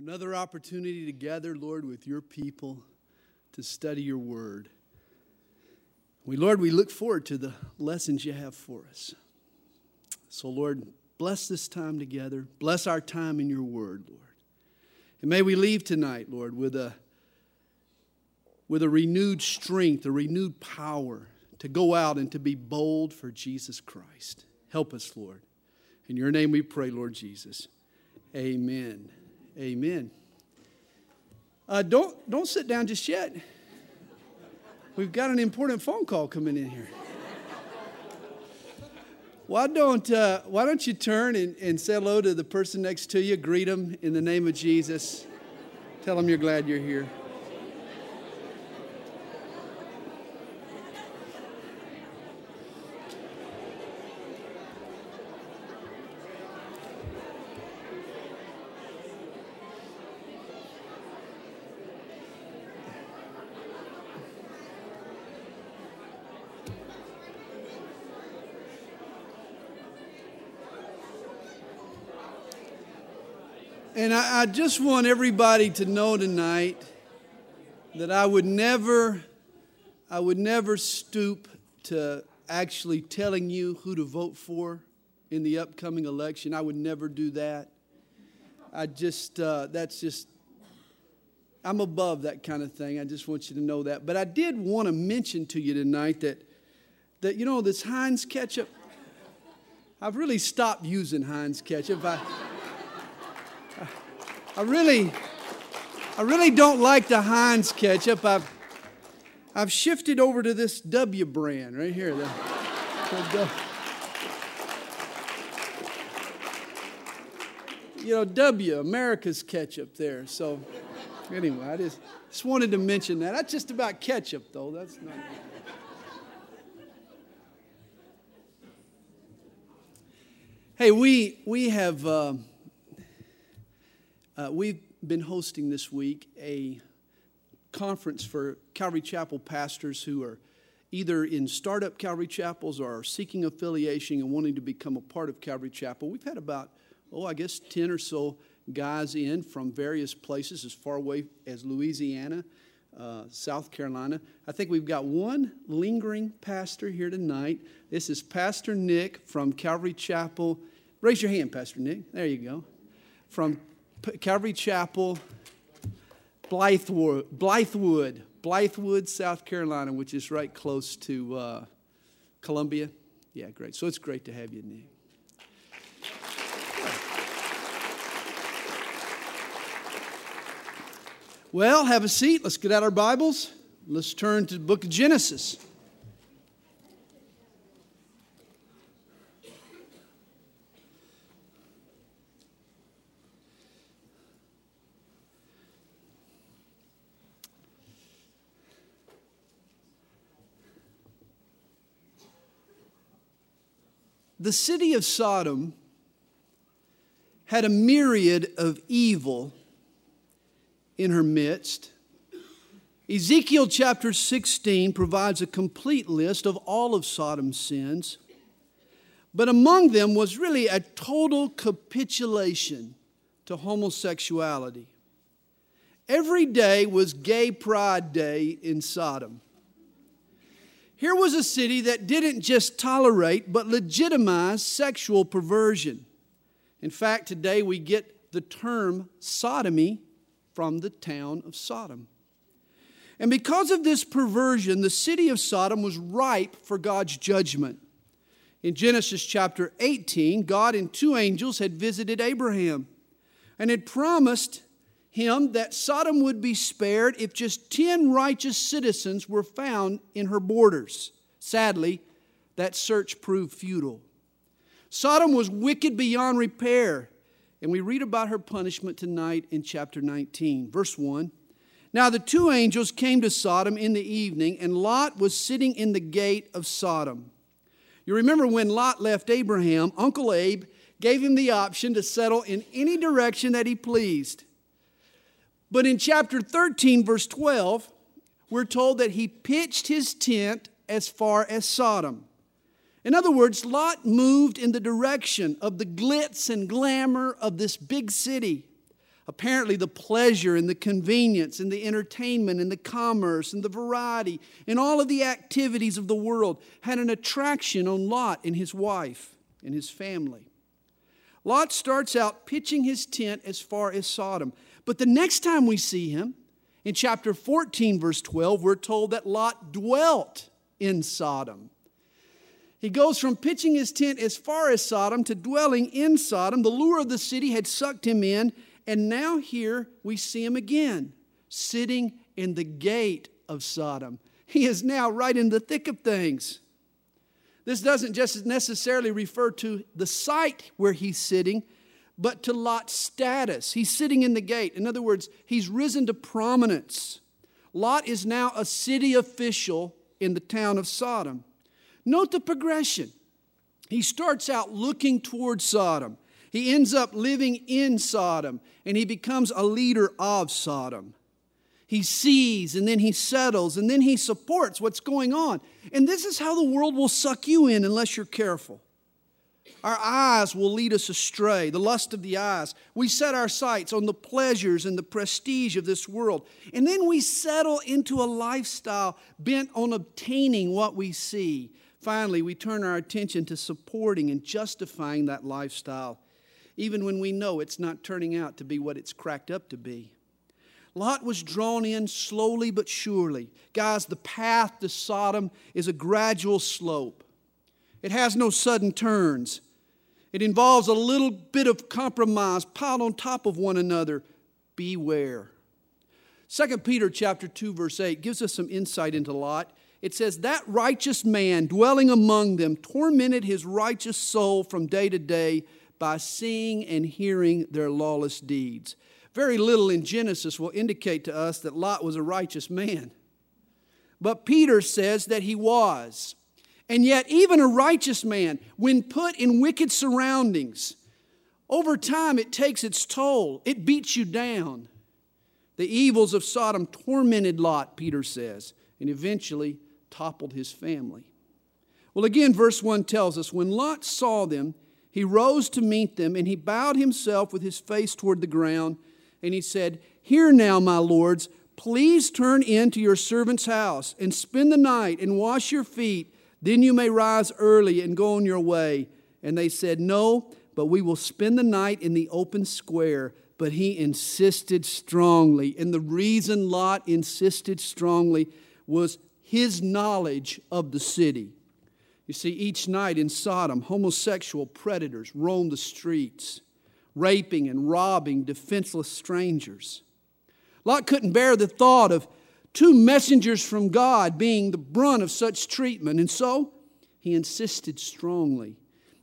another opportunity to gather, Lord, with your people to study your word. We, Lord, we look forward to the lessons you have for us. So, Lord, bless this time together. Bless our time in your word, Lord. And may we leave tonight, Lord, with a, with a renewed strength, a renewed power to go out and to be bold for Jesus Christ. Help us, Lord. In your name we pray, Lord Jesus. Amen. Amen. Uh, don't, don't sit down just yet. We've got an important phone call coming in here. Why don't, uh, why don't you turn and, and say hello to the person next to you? Greet them in the name of Jesus. Tell them you're glad you're here. And I, just want everybody to know tonight that I would never, I would never stoop to actually telling you who to vote for in the upcoming election. I would never do that. I just, uh, that's just, I'm above that kind of thing. I just want you to know that. But I did want to mention to you tonight that, that you know, this Heinz ketchup, I've really stopped using Heinz ketchup. I, I really, I really don't like the Heinz ketchup. I've, I've shifted over to this W brand right here. The, the, you know, W, America's ketchup there. So, anyway, I just, just wanted to mention that. That's just about ketchup, though. That's not. Hey, we, we have. Uh, uh, we've been hosting this week a conference for Calvary Chapel pastors who are either in startup Calvary Chapels or are seeking affiliation and wanting to become a part of Calvary Chapel. We've had about, oh, I guess 10 or so guys in from various places as far away as Louisiana, uh, South Carolina. I think we've got one lingering pastor here tonight. This is Pastor Nick from Calvary Chapel. Raise your hand, Pastor Nick. There you go. From Calvary Chapel, Blythewood, Blythewood, Blythewood, South Carolina, which is right close to uh, Columbia. Yeah, great. So it's great to have you, Nick. Well, have a seat. Let's get out our Bibles. Let's turn to the book of Genesis. The city of Sodom had a myriad of evil in her midst. Ezekiel chapter 16 provides a complete list of all of Sodom's sins, but among them was really a total capitulation to homosexuality. Every day was Gay Pride Day in Sodom. Here was a city that didn't just tolerate, but legitimize sexual perversion. In fact, today we get the term sodomy from the town of Sodom. And because of this perversion, the city of Sodom was ripe for God's judgment. In Genesis chapter 18, God and two angels had visited Abraham and had promised him that Sodom would be spared if just 10 righteous citizens were found in her borders. Sadly, that search proved futile. Sodom was wicked beyond repair, and we read about her punishment tonight in chapter 19, verse 1. Now the two angels came to Sodom in the evening, and Lot was sitting in the gate of Sodom. You remember when Lot left Abraham, Uncle Abe gave him the option to settle in any direction that he pleased. But in chapter 13, verse 12, we're told that he pitched his tent as far as Sodom. In other words, Lot moved in the direction of the glitz and glamour of this big city. Apparently, the pleasure and the convenience and the entertainment and the commerce and the variety and all of the activities of the world had an attraction on Lot and his wife and his family. Lot starts out pitching his tent as far as Sodom. But the next time we see him, in chapter 14, verse 12, we're told that Lot dwelt in Sodom. He goes from pitching his tent as far as Sodom to dwelling in Sodom. The lure of the city had sucked him in, and now here we see him again, sitting in the gate of Sodom. He is now right in the thick of things. This doesn't just necessarily refer to the site where he's sitting, but to Lot's status. He's sitting in the gate. In other words, he's risen to prominence. Lot is now a city official in the town of Sodom. Note the progression. He starts out looking towards Sodom. He ends up living in Sodom and he becomes a leader of Sodom. He sees and then he settles and then he supports what's going on. And this is how the world will suck you in unless you're careful. Our eyes will lead us astray, the lust of the eyes. We set our sights on the pleasures and the prestige of this world. And then we settle into a lifestyle bent on obtaining what we see. Finally, we turn our attention to supporting and justifying that lifestyle, even when we know it's not turning out to be what it's cracked up to be. Lot was drawn in slowly but surely. Guys, the path to Sodom is a gradual slope. It has no sudden turns. It involves a little bit of compromise piled on top of one another. Beware. 2 Peter chapter 2 verse 8 gives us some insight into Lot. It says that righteous man dwelling among them tormented his righteous soul from day to day by seeing and hearing their lawless deeds. Very little in Genesis will indicate to us that Lot was a righteous man. But Peter says that he was. And yet, even a righteous man, when put in wicked surroundings, over time it takes its toll. It beats you down. The evils of Sodom tormented Lot, Peter says, and eventually toppled his family. Well, again, verse 1 tells us when Lot saw them, he rose to meet them, and he bowed himself with his face toward the ground, and he said, Hear now, my lords, please turn into your servant's house and spend the night and wash your feet then you may rise early and go on your way. And they said, No, but we will spend the night in the open square. But he insisted strongly. And the reason Lot insisted strongly was his knowledge of the city. You see, each night in Sodom, homosexual predators roamed the streets, raping and robbing defenseless strangers. Lot couldn't bear the thought of two messengers from God being the brunt of such treatment. And so he insisted strongly.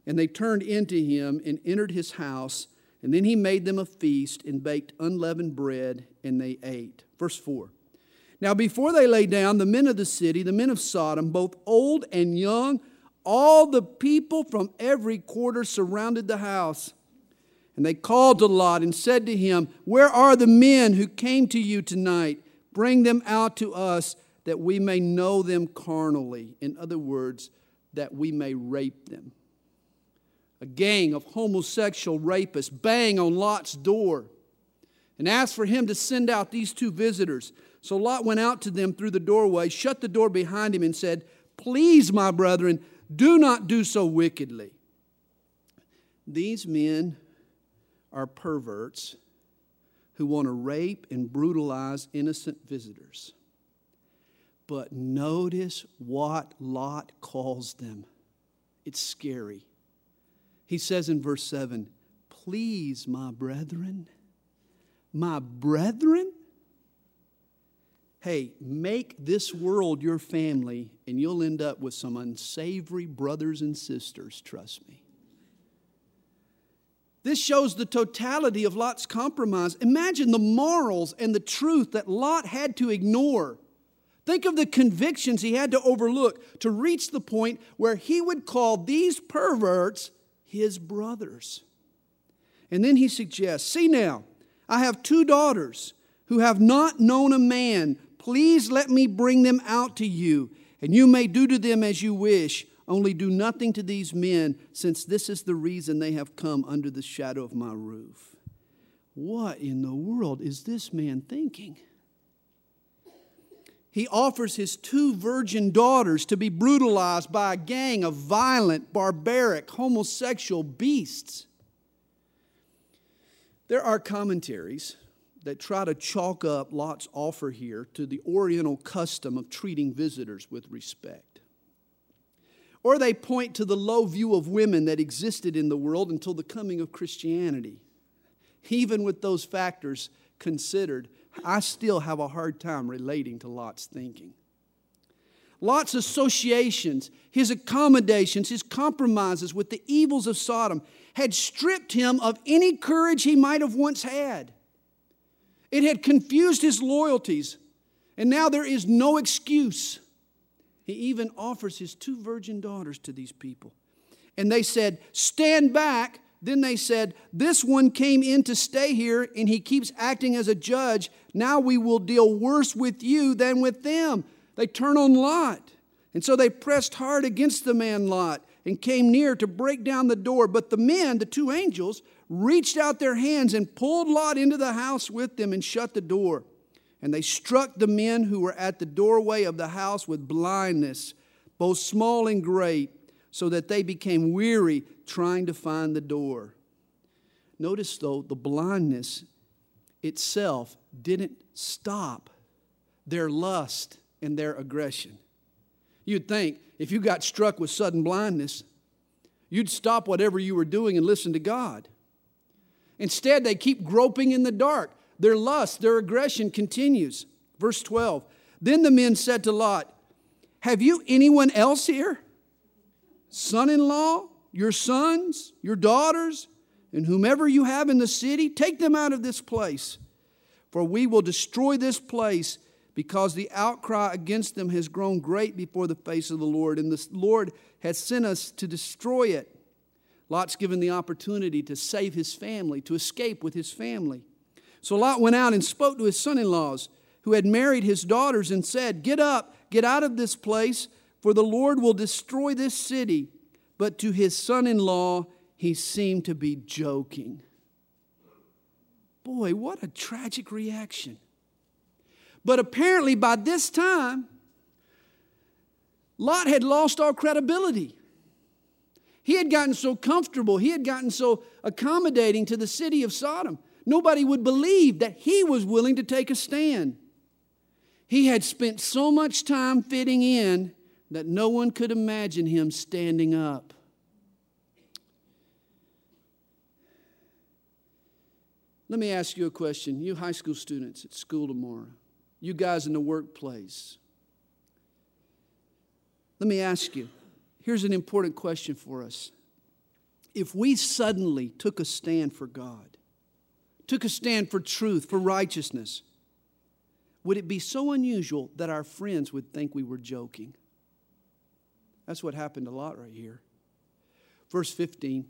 And they turned into him and entered his house. And then he made them a feast and baked unleavened bread, and they ate. Verse 4. Now, before they lay down, the men of the city, the men of Sodom, both old and young, all the people from every quarter surrounded the house. And they called to Lot and said to him, Where are the men who came to you tonight? Bring them out to us that we may know them carnally. In other words, that we may rape them. A gang of homosexual rapists bang on Lot's door and ask for him to send out these two visitors. So Lot went out to them through the doorway, shut the door behind him, and said, Please, my brethren, do not do so wickedly. These men are perverts who want to rape and brutalize innocent visitors. But notice what Lot calls them. It's scary. He says in verse 7 Please, my brethren, my brethren, hey, make this world your family, and you'll end up with some unsavory brothers and sisters, trust me. This shows the totality of Lot's compromise. Imagine the morals and the truth that Lot had to ignore. Think of the convictions he had to overlook to reach the point where he would call these perverts his brothers. And then he suggests See now, I have two daughters who have not known a man. Please let me bring them out to you, and you may do to them as you wish. Only do nothing to these men, since this is the reason they have come under the shadow of my roof. What in the world is this man thinking? He offers his two virgin daughters to be brutalized by a gang of violent, barbaric, homosexual beasts. There are commentaries that try to chalk up Lot's offer here to the Oriental custom of treating visitors with respect. Or they point to the low view of women that existed in the world until the coming of Christianity. Even with those factors considered, I still have a hard time relating to Lot's thinking. Lot's associations, his accommodations, his compromises with the evils of Sodom had stripped him of any courage he might have once had. It had confused his loyalties, and now there is no excuse. He even offers his two virgin daughters to these people. And they said, Stand back. Then they said, This one came in to stay here, and he keeps acting as a judge. Now we will deal worse with you than with them. They turn on Lot. And so they pressed hard against the man Lot and came near to break down the door. But the men, the two angels, reached out their hands and pulled Lot into the house with them and shut the door. And they struck the men who were at the doorway of the house with blindness, both small and great, so that they became weary trying to find the door. Notice, though, the blindness itself didn't stop their lust and their aggression. You'd think if you got struck with sudden blindness, you'd stop whatever you were doing and listen to God. Instead, they keep groping in the dark. Their lust, their aggression continues. Verse 12 Then the men said to Lot, Have you anyone else here? Son in law, your sons, your daughters, and whomever you have in the city, take them out of this place. For we will destroy this place because the outcry against them has grown great before the face of the Lord, and the Lord has sent us to destroy it. Lot's given the opportunity to save his family, to escape with his family. So Lot went out and spoke to his son in laws who had married his daughters and said, Get up, get out of this place, for the Lord will destroy this city. But to his son in law, he seemed to be joking. Boy, what a tragic reaction. But apparently, by this time, Lot had lost all credibility. He had gotten so comfortable, he had gotten so accommodating to the city of Sodom. Nobody would believe that he was willing to take a stand. He had spent so much time fitting in that no one could imagine him standing up. Let me ask you a question. You high school students at school tomorrow, you guys in the workplace. Let me ask you Here's an important question for us. If we suddenly took a stand for God, took a stand for truth, for righteousness, would it be so unusual that our friends would think we were joking? That's what happened a lot right here. Verse 15.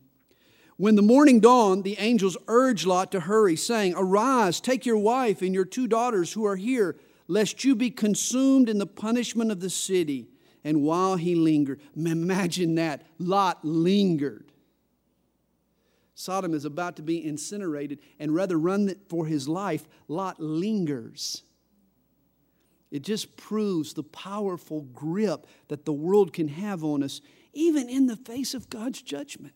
When the morning dawned, the angels urged Lot to hurry, saying, Arise, take your wife and your two daughters who are here, lest you be consumed in the punishment of the city. And while he lingered, imagine that, Lot lingered. Sodom is about to be incinerated, and rather run for his life, Lot lingers. It just proves the powerful grip that the world can have on us, even in the face of God's judgment.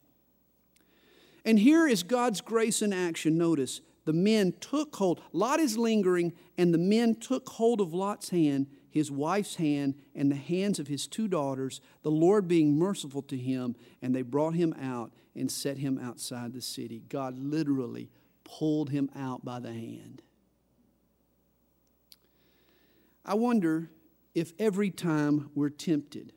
And here is God's grace in action. Notice the men took hold. Lot is lingering, and the men took hold of Lot's hand his wife's hand and the hands of his two daughters, the Lord being merciful to him, and they brought him out and set him outside the city. God literally pulled him out by the hand. I wonder if every time we're tempted,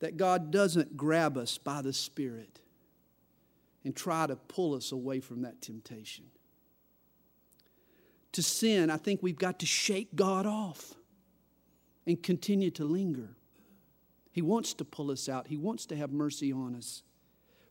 that God doesn't grab us by the Spirit and try to pull us away from that temptation. To sin, I think we've got to shake God off and continue to linger. He wants to pull us out, He wants to have mercy on us.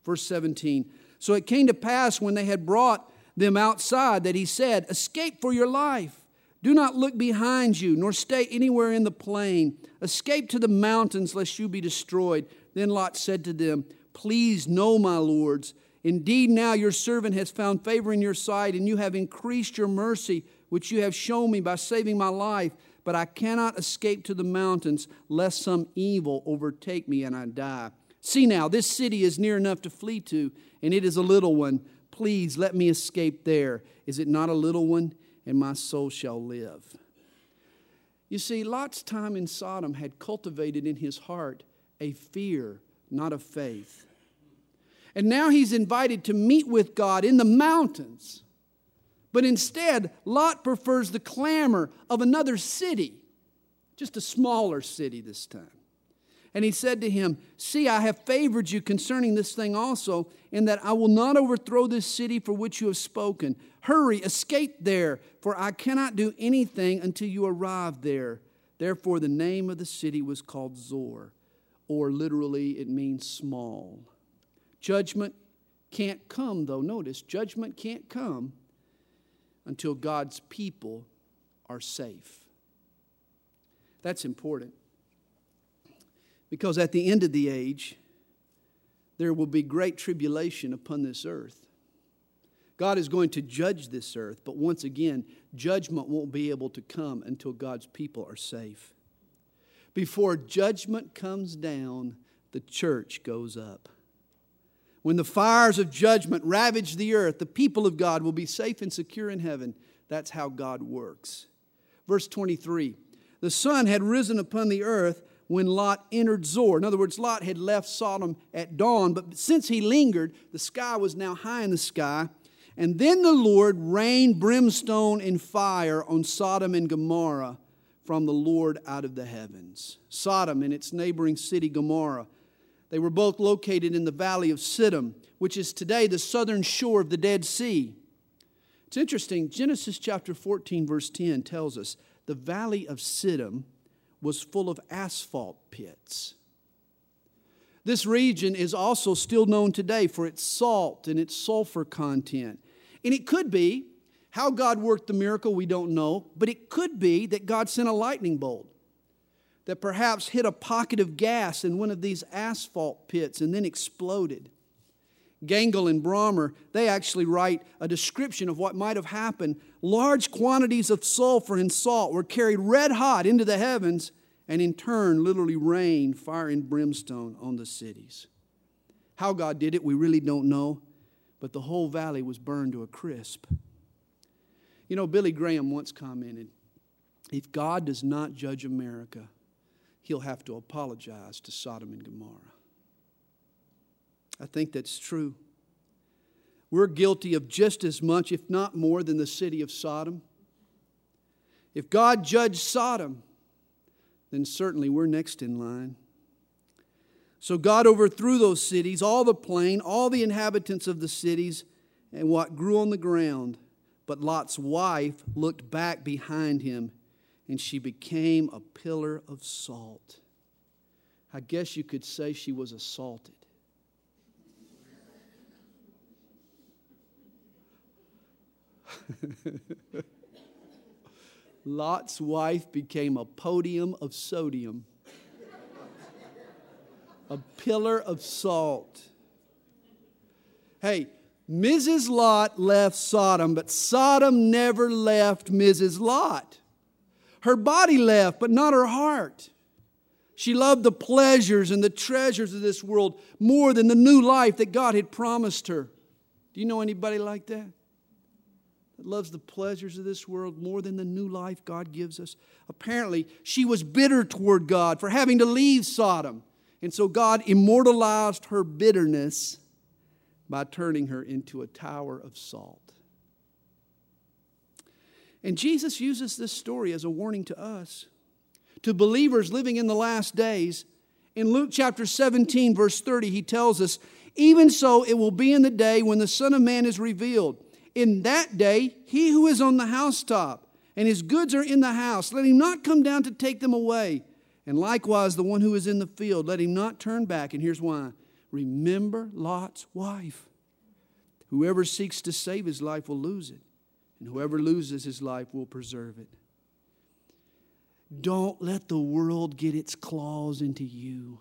Verse 17 So it came to pass when they had brought them outside that he said, Escape for your life. Do not look behind you, nor stay anywhere in the plain. Escape to the mountains, lest you be destroyed. Then Lot said to them, Please no, my lords, Indeed, now your servant has found favor in your sight, and you have increased your mercy, which you have shown me by saving my life. But I cannot escape to the mountains, lest some evil overtake me and I die. See now, this city is near enough to flee to, and it is a little one. Please let me escape there. Is it not a little one? And my soul shall live. You see, Lot's time in Sodom had cultivated in his heart a fear, not a faith. And now he's invited to meet with God in the mountains. But instead, Lot prefers the clamor of another city, just a smaller city this time. And he said to him, See, I have favored you concerning this thing also, in that I will not overthrow this city for which you have spoken. Hurry, escape there, for I cannot do anything until you arrive there. Therefore, the name of the city was called Zoar, or literally, it means small. Judgment can't come, though. Notice, judgment can't come until God's people are safe. That's important. Because at the end of the age, there will be great tribulation upon this earth. God is going to judge this earth, but once again, judgment won't be able to come until God's people are safe. Before judgment comes down, the church goes up. When the fires of judgment ravage the earth, the people of God will be safe and secure in heaven. That's how God works. Verse 23 The sun had risen upon the earth when Lot entered Zoar. In other words, Lot had left Sodom at dawn, but since he lingered, the sky was now high in the sky. And then the Lord rained brimstone and fire on Sodom and Gomorrah from the Lord out of the heavens. Sodom and its neighboring city, Gomorrah they were both located in the valley of Siddim, which is today the southern shore of the Dead Sea. It's interesting, Genesis chapter 14, verse 10 tells us the valley of Siddim was full of asphalt pits. This region is also still known today for its salt and its sulfur content. And it could be how God worked the miracle, we don't know, but it could be that God sent a lightning bolt that perhaps hit a pocket of gas in one of these asphalt pits and then exploded. Gangel and Bramer, they actually write a description of what might have happened. Large quantities of sulfur and salt were carried red hot into the heavens and in turn literally rained fire and brimstone on the cities. How God did it, we really don't know, but the whole valley was burned to a crisp. You know, Billy Graham once commented if God does not judge America, he'll have to apologize to Sodom and Gomorrah. I think that's true. We're guilty of just as much, if not more, than the city of Sodom. If God judged Sodom, then certainly we're next in line. So God overthrew those cities, all the plain, all the inhabitants of the cities, and what grew on the ground. But Lot's wife looked back behind him and she became a pillar of salt. I guess you could say she was assaulted. Lot's wife became a podium of sodium, a pillar of salt. Hey, Mrs. Lot left Sodom, but Sodom never left Mrs. Lot. Her body left, but not her heart. She loved the pleasures and the treasures of this world more than the new life that God had promised her. Do you know anybody like that? That loves the pleasures of this world more than the new life God gives us? Apparently, she was bitter toward God for having to leave Sodom. And so God immortalized her bitterness by turning her into a tower of salt. And Jesus uses this story as a warning to us, to believers living in the last days. In Luke chapter 17, verse 30, he tells us, Even so, it will be in the day when the Son of Man is revealed. In that day, he who is on the housetop and his goods are in the house, let him not come down to take them away. And likewise, the one who is in the field, let him not turn back. And here's why remember Lot's wife. Whoever seeks to save his life will lose it and whoever loses his life will preserve it. Don't let the world get its claws into you.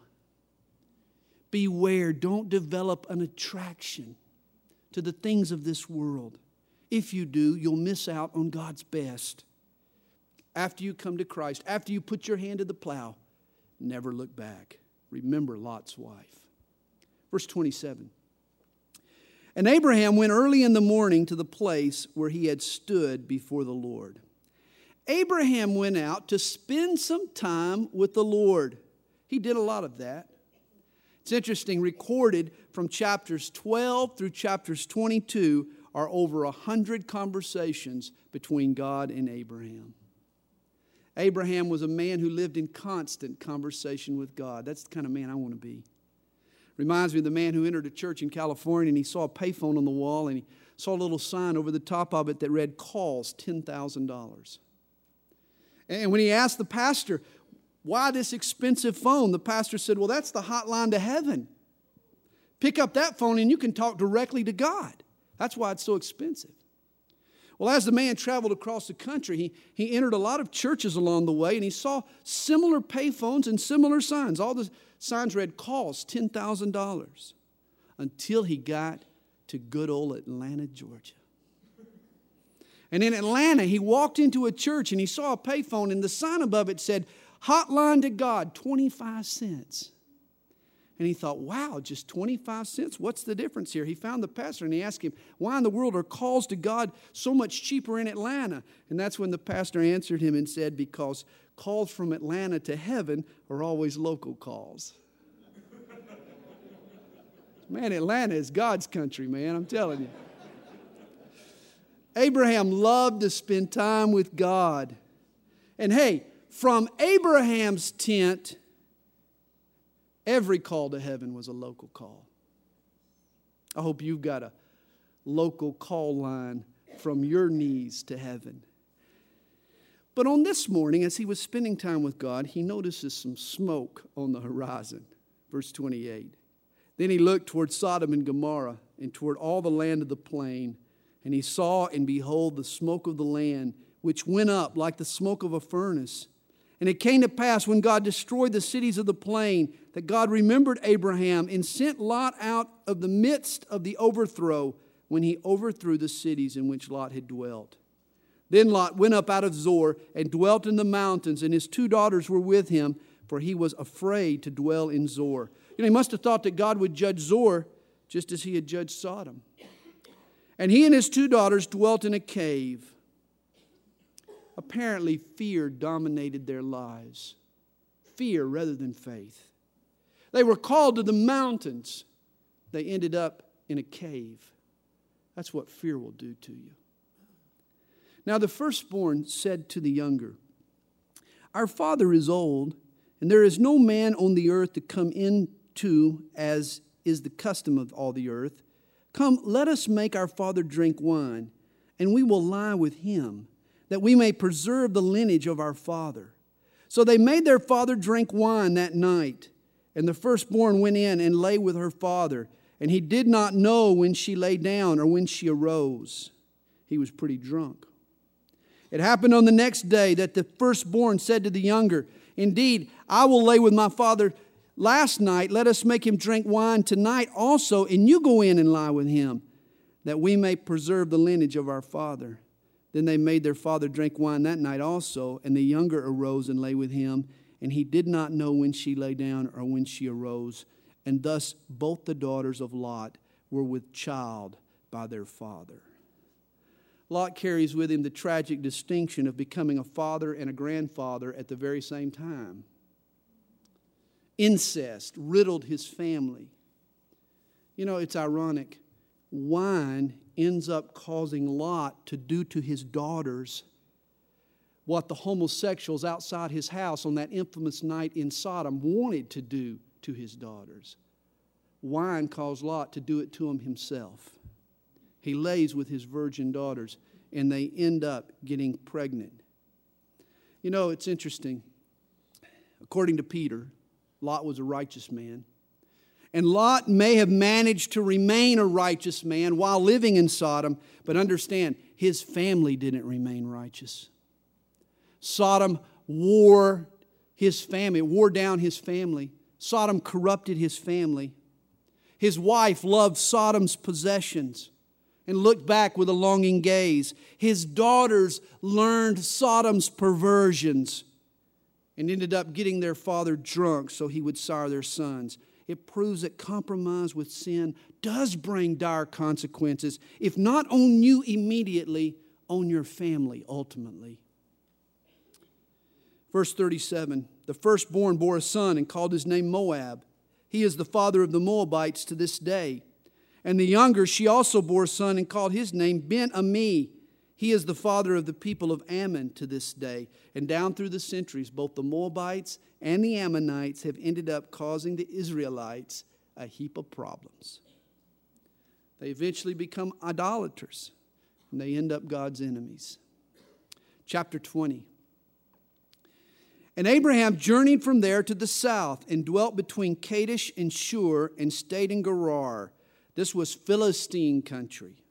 Beware, don't develop an attraction to the things of this world. If you do, you'll miss out on God's best. After you come to Christ, after you put your hand to the plow, never look back. Remember Lot's wife. Verse 27. And Abraham went early in the morning to the place where he had stood before the Lord. Abraham went out to spend some time with the Lord. He did a lot of that. It's interesting, recorded from chapters 12 through chapters 22 are over a hundred conversations between God and Abraham. Abraham was a man who lived in constant conversation with God. That's the kind of man I want to be. Reminds me of the man who entered a church in California and he saw a payphone on the wall and he saw a little sign over the top of it that read, Calls $10,000. And when he asked the pastor, why this expensive phone? The pastor said, Well, that's the hotline to heaven. Pick up that phone and you can talk directly to God. That's why it's so expensive. Well, as the man traveled across the country, he, he entered a lot of churches along the way and he saw similar payphones and similar signs. All the signs read calls $10,000 until he got to good old Atlanta, Georgia. And in Atlanta, he walked into a church and he saw a payphone, and the sign above it said, Hotline to God, 25 cents. And he thought, wow, just 25 cents? What's the difference here? He found the pastor and he asked him, why in the world are calls to God so much cheaper in Atlanta? And that's when the pastor answered him and said, because calls from Atlanta to heaven are always local calls. man, Atlanta is God's country, man, I'm telling you. Abraham loved to spend time with God. And hey, from Abraham's tent, every call to heaven was a local call. I hope you've got a local call line from your knees to heaven. But on this morning, as he was spending time with God, he notices some smoke on the horizon. Verse 28. Then he looked toward Sodom and Gomorrah and toward all the land of the plain and he saw and behold the smoke of the land, which went up like the smoke of a furnace. And it came to pass when God destroyed the cities of the plain that God remembered Abraham and sent Lot out of the midst of the overthrow when he overthrew the cities in which Lot had dwelt. Then Lot went up out of Zoar and dwelt in the mountains, and his two daughters were with him, for he was afraid to dwell in Zoar. You know, he must have thought that God would judge Zoar just as he had judged Sodom. And he and his two daughters dwelt in a cave. Apparently, fear dominated their lives. Fear rather than faith. They were called to the mountains. They ended up in a cave. That's what fear will do to you. Now, the firstborn said to the younger, Our father is old, and there is no man on the earth to come into as is the custom of all the earth. Come, let us make our father drink wine, and we will lie with him, that we may preserve the lineage of our father. So they made their father drink wine that night. And the firstborn went in and lay with her father, and he did not know when she lay down or when she arose. He was pretty drunk. It happened on the next day that the firstborn said to the younger, Indeed, I will lay with my father last night, let us make him drink wine tonight also, and you go in and lie with him, that we may preserve the lineage of our father. Then they made their father drink wine that night also, and the younger arose and lay with him, and he did not know when she lay down or when she arose. And thus both the daughters of Lot were with child by their father. Lot carries with him the tragic distinction of becoming a father and a grandfather at the very same time incest riddled his family. You know, it's ironic. Wine ends up causing Lot to do to his daughters what the homosexuals outside his house on that infamous night in Sodom wanted to do to his daughters. Wine caused Lot to do it to him himself. He lays with his virgin daughters, and they end up getting pregnant. You know, it's interesting. According to Peter, Lot was a righteous man. And Lot may have managed to remain a righteous man while living in Sodom, but understand, his family didn't remain righteous. Sodom wore his family, wore down his family. Sodom corrupted his family. His wife loved Sodom's possessions. And looked back with a longing gaze. His daughters learned Sodom's perversions and ended up getting their father drunk so he would sire their sons. It proves that compromise with sin does bring dire consequences, if not on you immediately, on your family ultimately. Verse 37 The firstborn bore a son and called his name Moab. He is the father of the Moabites to this day. And the younger, she also bore a son and called his name Ben Ami. He is the father of the people of Ammon to this day. And down through the centuries, both the Moabites and the Ammonites have ended up causing the Israelites a heap of problems. They eventually become idolaters, and they end up God's enemies. Chapter 20. And Abraham journeyed from there to the south and dwelt between Kadesh and Shur and stayed in Gerar. This was Philistine country.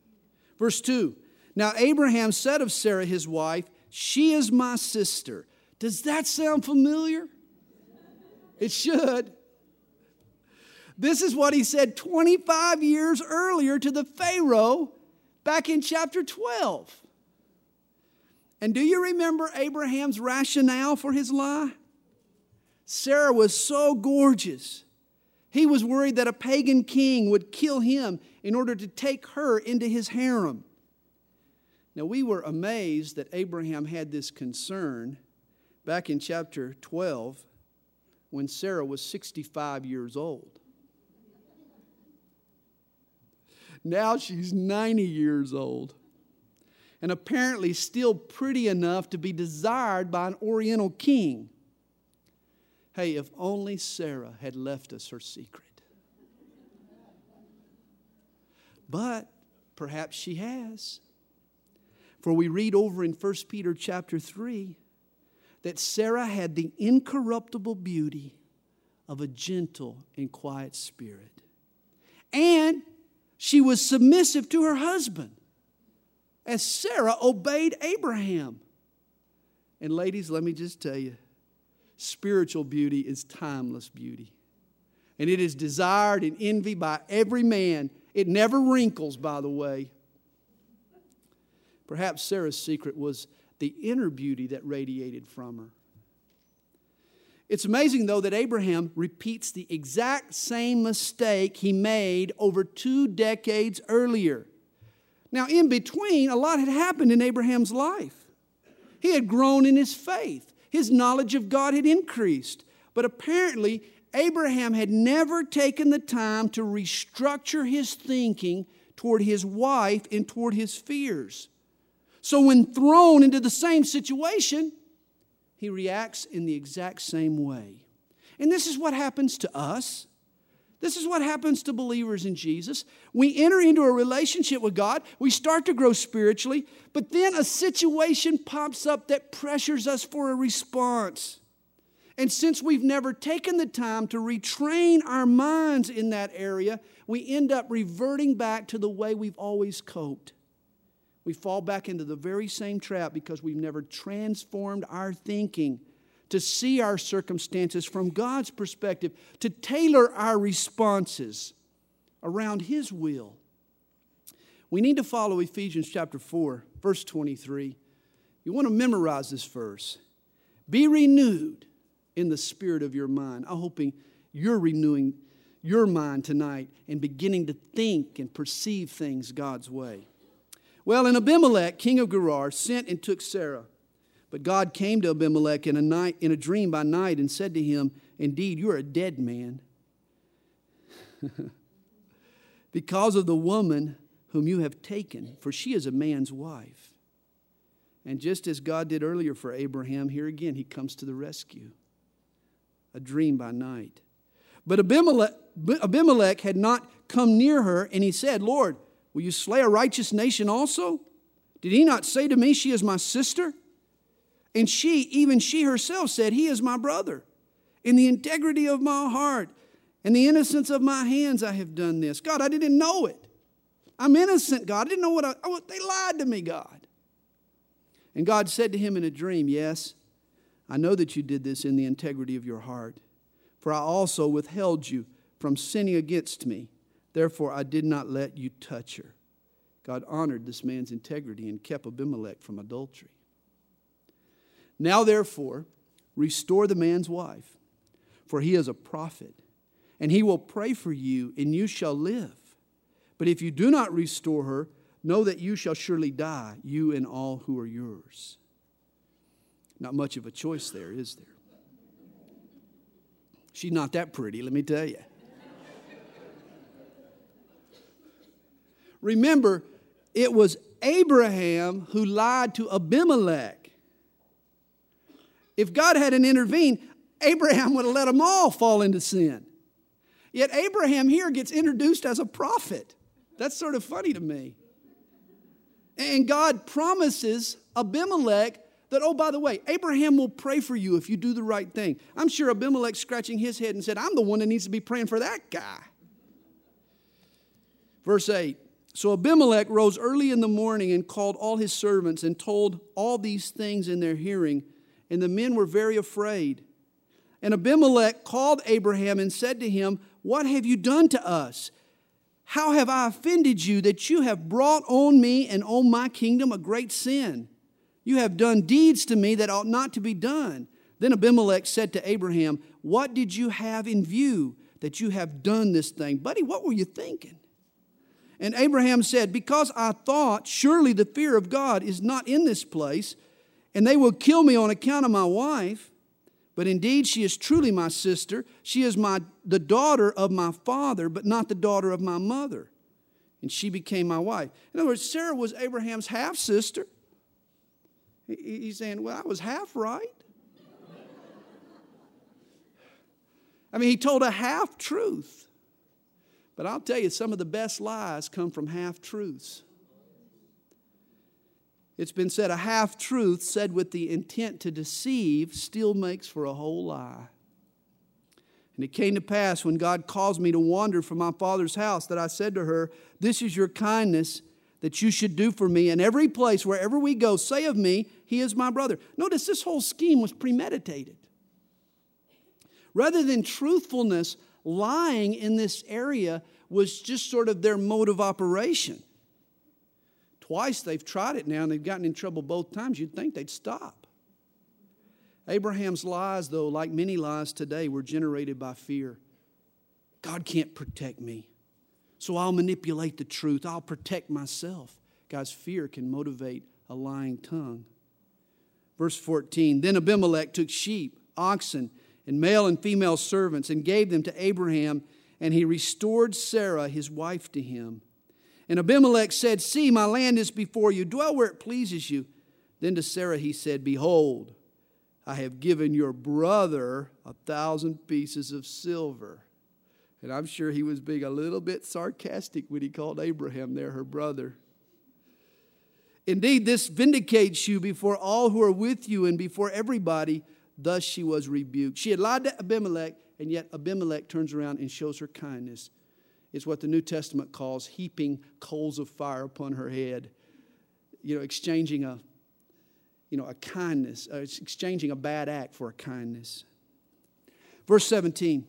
Verse 2 Now Abraham said of Sarah his wife, She is my sister. Does that sound familiar? It should. This is what he said 25 years earlier to the Pharaoh back in chapter 12. And do you remember Abraham's rationale for his lie? Sarah was so gorgeous. He was worried that a pagan king would kill him in order to take her into his harem. Now, we were amazed that Abraham had this concern back in chapter 12 when Sarah was 65 years old. Now she's 90 years old and apparently still pretty enough to be desired by an Oriental king. Hey, if only Sarah had left us her secret. But perhaps she has. For we read over in 1 Peter chapter 3 that Sarah had the incorruptible beauty of a gentle and quiet spirit. And she was submissive to her husband as Sarah obeyed Abraham. And ladies, let me just tell you spiritual beauty is timeless beauty. And it is desired and envied by every man. It never wrinkles, by the way. Perhaps Sarah's secret was the inner beauty that radiated from her. It's amazing, though, that Abraham repeats the exact same mistake he made over two decades earlier. Now, in between, a lot had happened in Abraham's life. He had grown in his faith, his knowledge of God had increased. But apparently, Abraham had never taken the time to restructure his thinking toward his wife and toward his fears. So, when thrown into the same situation, he reacts in the exact same way. And this is what happens to us. This is what happens to believers in Jesus. We enter into a relationship with God, we start to grow spiritually, but then a situation pops up that pressures us for a response. And since we've never taken the time to retrain our minds in that area, we end up reverting back to the way we've always coped. We fall back into the very same trap because we've never transformed our thinking to see our circumstances from God's perspective, to tailor our responses around His will. We need to follow Ephesians chapter 4, verse 23. You want to memorize this verse. Be renewed in the spirit of your mind. I'm hoping you're renewing your mind tonight and beginning to think and perceive things God's way. Well, and Abimelech, king of Gerar, sent and took Sarah but God came to Abimelech in a, night, in a dream by night and said to him, Indeed, you are a dead man. because of the woman whom you have taken, for she is a man's wife. And just as God did earlier for Abraham, here again he comes to the rescue. A dream by night. But Abimelech, Abimelech had not come near her, and he said, Lord, will you slay a righteous nation also? Did he not say to me, She is my sister? And she, even she herself, said, He is my brother. In the integrity of my heart and the innocence of my hands, I have done this. God, I didn't know it. I'm innocent, God. I didn't know what I, oh, they lied to me, God. And God said to him in a dream, Yes, I know that you did this in the integrity of your heart, for I also withheld you from sinning against me. Therefore, I did not let you touch her. God honored this man's integrity and kept Abimelech from adultery. Now, therefore, restore the man's wife, for he is a prophet, and he will pray for you, and you shall live. But if you do not restore her, know that you shall surely die, you and all who are yours. Not much of a choice there, is there? She's not that pretty, let me tell you. Remember, it was Abraham who lied to Abimelech. If God hadn't intervened, Abraham would have let them all fall into sin. Yet Abraham here gets introduced as a prophet. That's sort of funny to me. And God promises Abimelech that, oh, by the way, Abraham will pray for you if you do the right thing. I'm sure Abimelech scratching his head and said, I'm the one that needs to be praying for that guy. Verse 8 So Abimelech rose early in the morning and called all his servants and told all these things in their hearing, and the men were very afraid. And Abimelech called Abraham and said to him, What have you done to us? How have I offended you that you have brought on me and on my kingdom a great sin? You have done deeds to me that ought not to be done. Then Abimelech said to Abraham, What did you have in view that you have done this thing? Buddy, what were you thinking? And Abraham said, Because I thought, surely the fear of God is not in this place, and they will kill me on account of my wife. But indeed, she is truly my sister. She is my, the daughter of my father, but not the daughter of my mother. And she became my wife. In other words, Sarah was Abraham's half sister. He's saying, Well, I was half right. I mean, he told a half truth. But I'll tell you, some of the best lies come from half truths. It's been said a half truth said with the intent to deceive still makes for a whole lie. And it came to pass when God caused me to wander from my father's house that I said to her, This is your kindness that you should do for me. In every place, wherever we go, say of me, He is my brother. Notice this whole scheme was premeditated. Rather than truthfulness, lying in this area was just sort of their mode of operation. Twice they've tried it now and they've gotten in trouble both times. You'd think they'd stop. Abraham's lies, though, like many lies today, were generated by fear. God can't protect me, so I'll manipulate the truth. I'll protect myself. Guys, fear can motivate a lying tongue. Verse 14 Then Abimelech took sheep, oxen, and male and female servants and gave them to Abraham, and he restored Sarah, his wife, to him. And Abimelech said, See, my land is before you. Dwell where it pleases you. Then to Sarah he said, Behold, I have given your brother a thousand pieces of silver. And I'm sure he was being a little bit sarcastic when he called Abraham there her brother. Indeed, this vindicates you before all who are with you and before everybody. Thus she was rebuked. She had lied to Abimelech, and yet Abimelech turns around and shows her kindness is what the New Testament calls heaping coals of fire upon her head. You know, exchanging a, you know, a kindness, uh, exchanging a bad act for a kindness. Verse 17.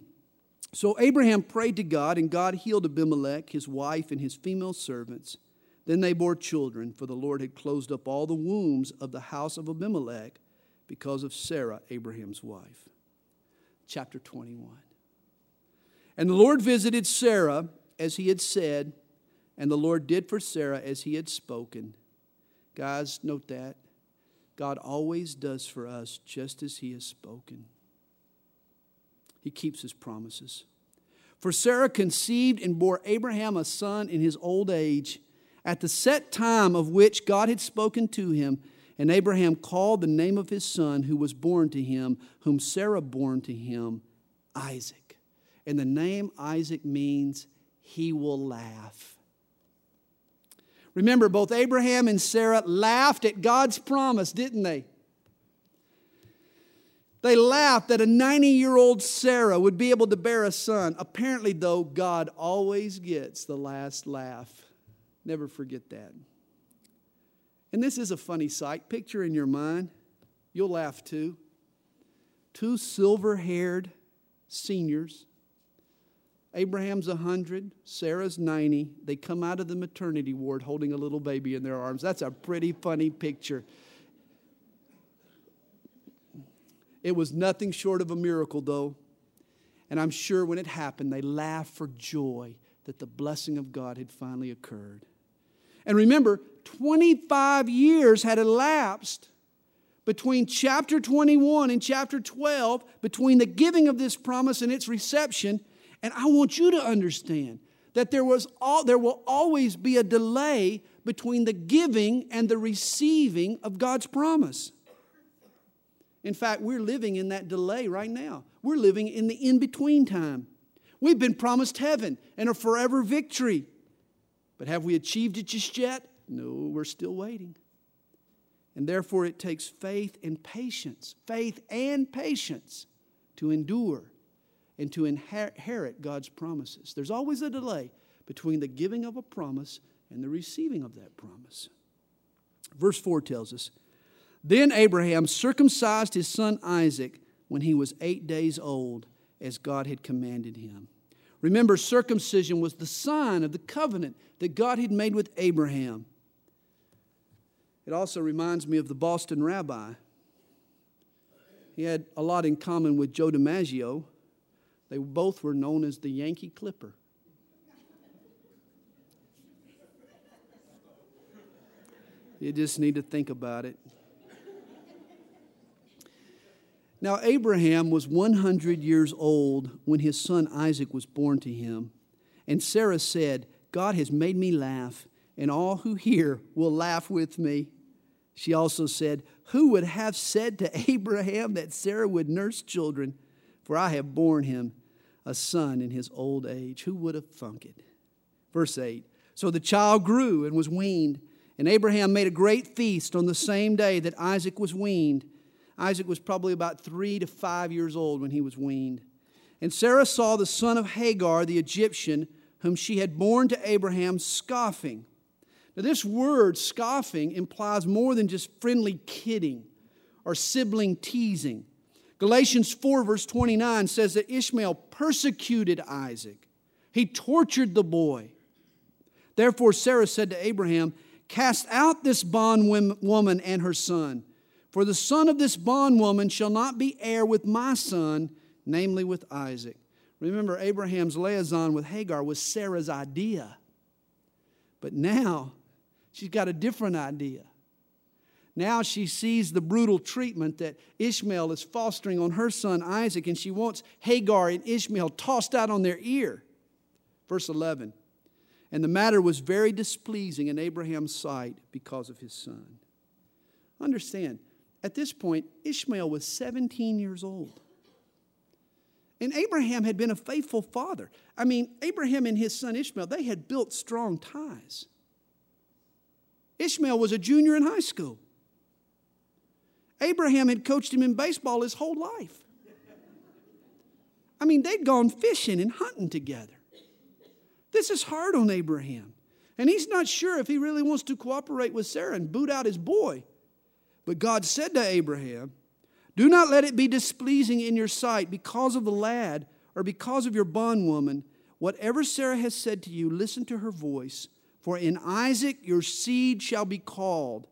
So Abraham prayed to God, and God healed Abimelech, his wife, and his female servants. Then they bore children, for the Lord had closed up all the wombs of the house of Abimelech because of Sarah, Abraham's wife. Chapter 21. And the Lord visited Sarah as he had said, and the Lord did for Sarah as he had spoken. Guys, note that. God always does for us just as he has spoken. He keeps his promises. For Sarah conceived and bore Abraham a son in his old age, at the set time of which God had spoken to him. And Abraham called the name of his son who was born to him, whom Sarah bore to him, Isaac. And the name Isaac means he will laugh. Remember, both Abraham and Sarah laughed at God's promise, didn't they? They laughed that a 90 year old Sarah would be able to bear a son. Apparently, though, God always gets the last laugh. Never forget that. And this is a funny sight. Picture in your mind, you'll laugh too. Two silver haired seniors Abraham's 100, Sarah's 90. They come out of the maternity ward holding a little baby in their arms. That's a pretty funny picture. It was nothing short of a miracle, though. And I'm sure when it happened, they laughed for joy that the blessing of God had finally occurred. And remember, 25 years had elapsed between chapter 21 and chapter 12, between the giving of this promise and its reception. And I want you to understand that there, was all, there will always be a delay between the giving and the receiving of God's promise. In fact, we're living in that delay right now. We're living in the in between time. We've been promised heaven and a forever victory. But have we achieved it just yet? No, we're still waiting. And therefore, it takes faith and patience, faith and patience to endure and to inherit God's promises. There's always a delay between the giving of a promise and the receiving of that promise. Verse 4 tells us Then Abraham circumcised his son Isaac when he was eight days old, as God had commanded him. Remember, circumcision was the sign of the covenant that God had made with Abraham. It also reminds me of the Boston rabbi. He had a lot in common with Joe DiMaggio. They both were known as the Yankee Clipper. You just need to think about it. Now, Abraham was 100 years old when his son Isaac was born to him. And Sarah said, God has made me laugh, and all who hear will laugh with me. She also said, Who would have said to Abraham that Sarah would nurse children? For I have borne him a son in his old age. Who would have thunk it? Verse 8 So the child grew and was weaned, and Abraham made a great feast on the same day that Isaac was weaned. Isaac was probably about three to five years old when he was weaned. And Sarah saw the son of Hagar, the Egyptian, whom she had borne to Abraham, scoffing. Now, this word, scoffing, implies more than just friendly kidding or sibling teasing. Galatians 4, verse 29 says that Ishmael persecuted Isaac, he tortured the boy. Therefore, Sarah said to Abraham, Cast out this bondwoman and her son for the son of this bondwoman shall not be heir with my son, namely with Isaac. Remember, Abraham's liaison with Hagar was Sarah's idea. But now she's got a different idea. Now she sees the brutal treatment that Ishmael is fostering on her son Isaac, and she wants Hagar and Ishmael tossed out on their ear. Verse 11 And the matter was very displeasing in Abraham's sight because of his son. Understand, at this point, Ishmael was 17 years old. And Abraham had been a faithful father. I mean, Abraham and his son Ishmael, they had built strong ties. Ishmael was a junior in high school. Abraham had coached him in baseball his whole life. I mean, they'd gone fishing and hunting together. This is hard on Abraham. And he's not sure if he really wants to cooperate with Sarah and boot out his boy. But God said to Abraham, Do not let it be displeasing in your sight because of the lad or because of your bondwoman. Whatever Sarah has said to you, listen to her voice. For in Isaac your seed shall be called.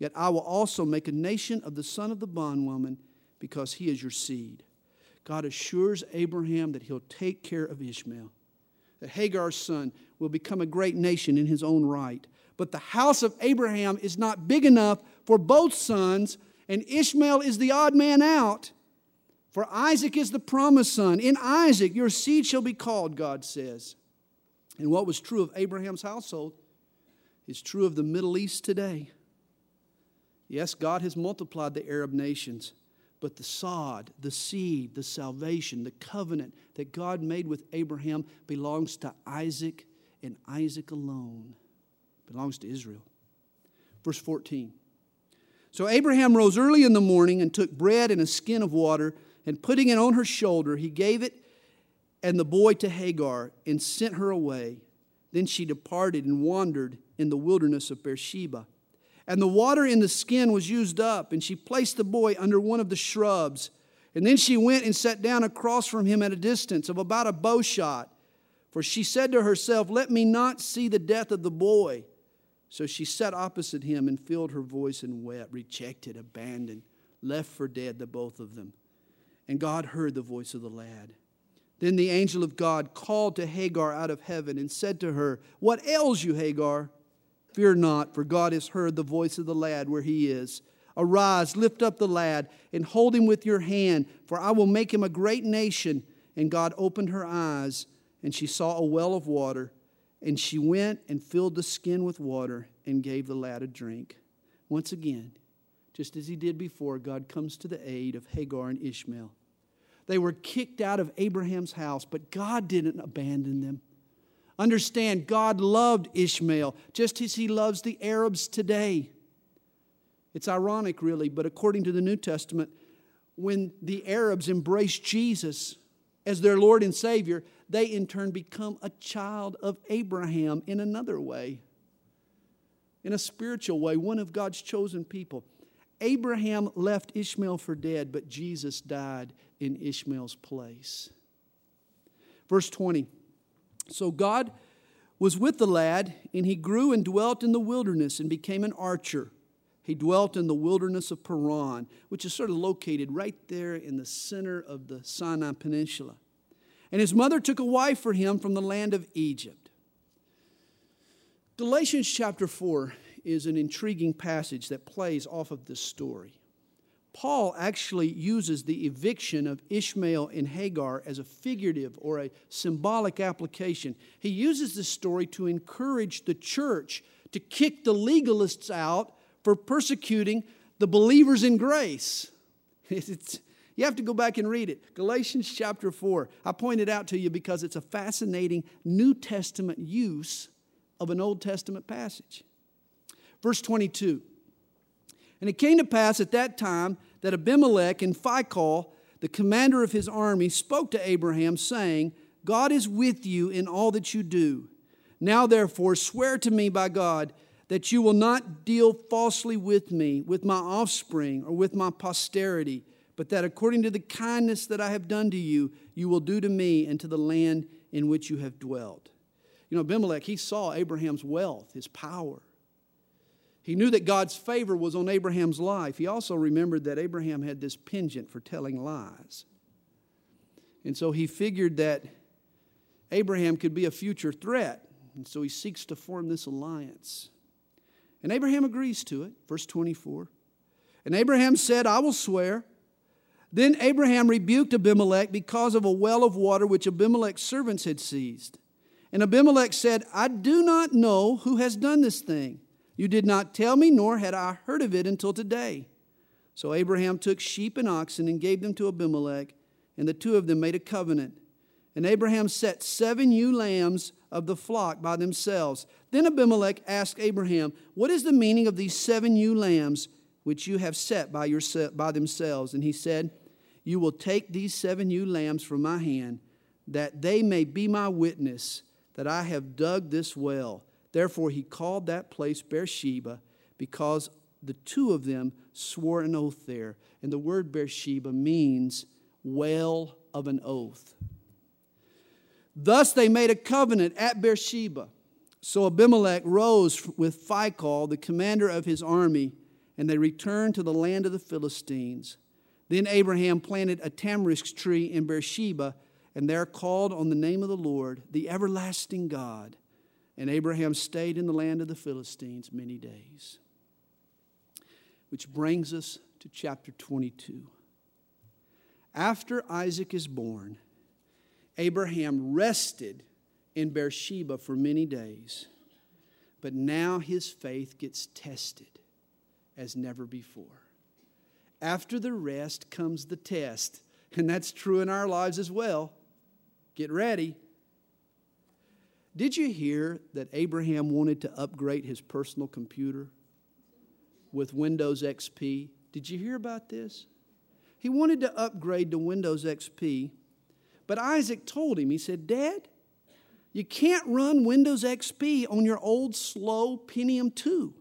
Yet I will also make a nation of the son of the bondwoman because he is your seed. God assures Abraham that he'll take care of Ishmael, that Hagar's son will become a great nation in his own right. But the house of Abraham is not big enough for both sons, and Ishmael is the odd man out. For Isaac is the promised son. In Isaac your seed shall be called, God says. And what was true of Abraham's household is true of the Middle East today. Yes, God has multiplied the Arab nations, but the sod, the seed, the salvation, the covenant that God made with Abraham belongs to Isaac and Isaac alone belongs to Israel. Verse 14. So Abraham rose early in the morning and took bread and a skin of water, and putting it on her shoulder, he gave it and the boy to Hagar and sent her away. Then she departed and wandered in the wilderness of Beersheba. And the water in the skin was used up, and she placed the boy under one of the shrubs. And then she went and sat down across from him at a distance of about a bow shot For she said to herself, Let me not see the death of the boy. So she sat opposite him and filled her voice and wept, rejected, abandoned, left for dead, the both of them. And God heard the voice of the lad. Then the angel of God called to Hagar out of heaven and said to her, What ails you, Hagar? Fear not, for God has heard the voice of the lad where he is. Arise, lift up the lad, and hold him with your hand, for I will make him a great nation. And God opened her eyes, and she saw a well of water. And she went and filled the skin with water and gave the lad a drink. Once again, just as he did before, God comes to the aid of Hagar and Ishmael. They were kicked out of Abraham's house, but God didn't abandon them. Understand, God loved Ishmael just as he loves the Arabs today. It's ironic, really, but according to the New Testament, when the Arabs embrace Jesus as their Lord and Savior, they in turn become a child of Abraham in another way, in a spiritual way, one of God's chosen people. Abraham left Ishmael for dead, but Jesus died in Ishmael's place. Verse 20 So God was with the lad, and he grew and dwelt in the wilderness and became an archer. He dwelt in the wilderness of Paran, which is sort of located right there in the center of the Sinai Peninsula. And his mother took a wife for him from the land of Egypt. Galatians chapter 4 is an intriguing passage that plays off of this story. Paul actually uses the eviction of Ishmael and Hagar as a figurative or a symbolic application. He uses this story to encourage the church to kick the legalists out for persecuting the believers in grace. It's, you have to go back and read it. Galatians chapter 4. I pointed out to you because it's a fascinating New Testament use of an Old Testament passage. Verse 22. And it came to pass at that time that Abimelech and Phicol, the commander of his army, spoke to Abraham, saying, God is with you in all that you do. Now, therefore, swear to me by God that you will not deal falsely with me, with my offspring, or with my posterity, but that according to the kindness that I have done to you, you will do to me and to the land in which you have dwelt. You know, Abimelech, he saw Abraham's wealth, his power. He knew that God's favor was on Abraham's life. He also remembered that Abraham had this penchant for telling lies. And so he figured that Abraham could be a future threat. And so he seeks to form this alliance. And Abraham agrees to it. Verse 24. And Abraham said, I will swear. Then Abraham rebuked Abimelech because of a well of water which Abimelech's servants had seized. And Abimelech said, I do not know who has done this thing. You did not tell me, nor had I heard of it until today. So Abraham took sheep and oxen and gave them to Abimelech, and the two of them made a covenant. And Abraham set seven ewe lambs of the flock by themselves. Then Abimelech asked Abraham, What is the meaning of these seven ewe lambs which you have set by, your, by themselves? And he said, You will take these seven ewe lambs from my hand, that they may be my witness that I have dug this well. Therefore, he called that place Beersheba, because the two of them swore an oath there. And the word Beersheba means well of an oath. Thus they made a covenant at Beersheba. So Abimelech rose with Phicol, the commander of his army, and they returned to the land of the Philistines. Then Abraham planted a tamarisk tree in Beersheba, and there called on the name of the Lord, the everlasting God. And Abraham stayed in the land of the Philistines many days. Which brings us to chapter 22. After Isaac is born, Abraham rested in Beersheba for many days, but now his faith gets tested as never before. After the rest comes the test, and that's true in our lives as well. Get ready. Did you hear that Abraham wanted to upgrade his personal computer with Windows XP? Did you hear about this? He wanted to upgrade to Windows XP but Isaac told him, he said, Dad, you can't run Windows XP on your old slow Pentium 2.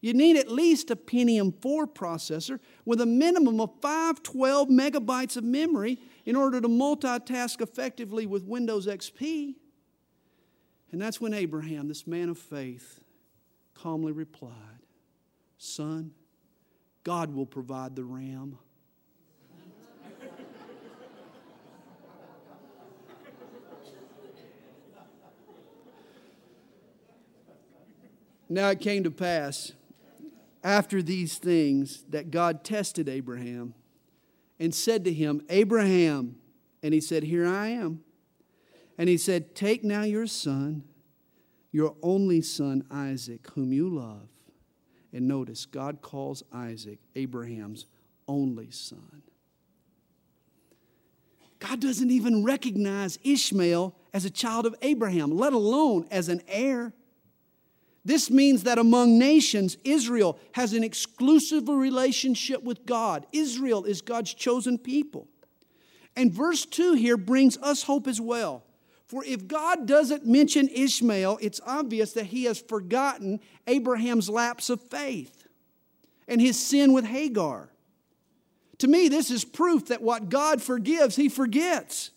You need at least a Pentium 4 processor with a minimum of 512 megabytes of memory in order to multitask effectively with Windows XP. And that's when Abraham, this man of faith, calmly replied, Son, God will provide the ram. now it came to pass after these things that God tested Abraham and said to him, Abraham, and he said, Here I am. And he said, Take now your son, your only son Isaac, whom you love. And notice, God calls Isaac Abraham's only son. God doesn't even recognize Ishmael as a child of Abraham, let alone as an heir. This means that among nations, Israel has an exclusive relationship with God. Israel is God's chosen people. And verse 2 here brings us hope as well. For if God doesn't mention Ishmael, it's obvious that he has forgotten Abraham's lapse of faith and his sin with Hagar. To me, this is proof that what God forgives, he forgets.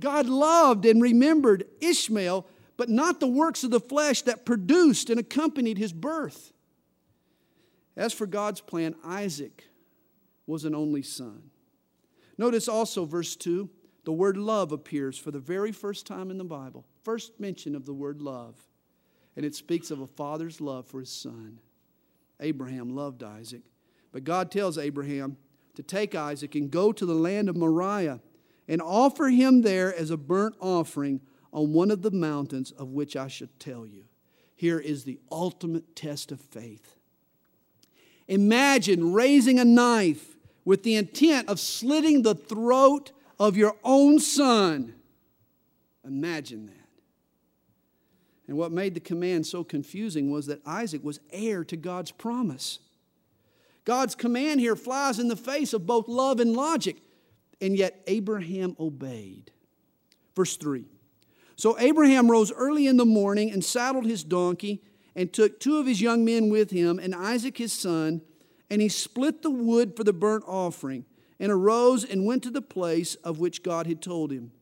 God loved and remembered Ishmael but not the works of the flesh that produced and accompanied his birth. As for God's plan, Isaac was an only son. Notice also, verse 2, the word love appears for the very first time in the Bible. First mention of the word love. And it speaks of a father's love for his son. Abraham loved Isaac. But God tells Abraham to take Isaac and go to the land of Moriah and offer him there as a burnt offering on one of the mountains of which I should tell you. Here is the ultimate test of faith. Imagine raising a knife with the intent of slitting the throat of your own son. Imagine that. And what made the command so confusing was that Isaac was heir to God's promise. God's command here flies in the face of both love and logic, and yet Abraham obeyed. Verse 3 so Abraham rose early in the morning and saddled his donkey and took two of his young men with him and Isaac his son, and he split the wood for the burnt offering and arose and went to the place of which God had told him.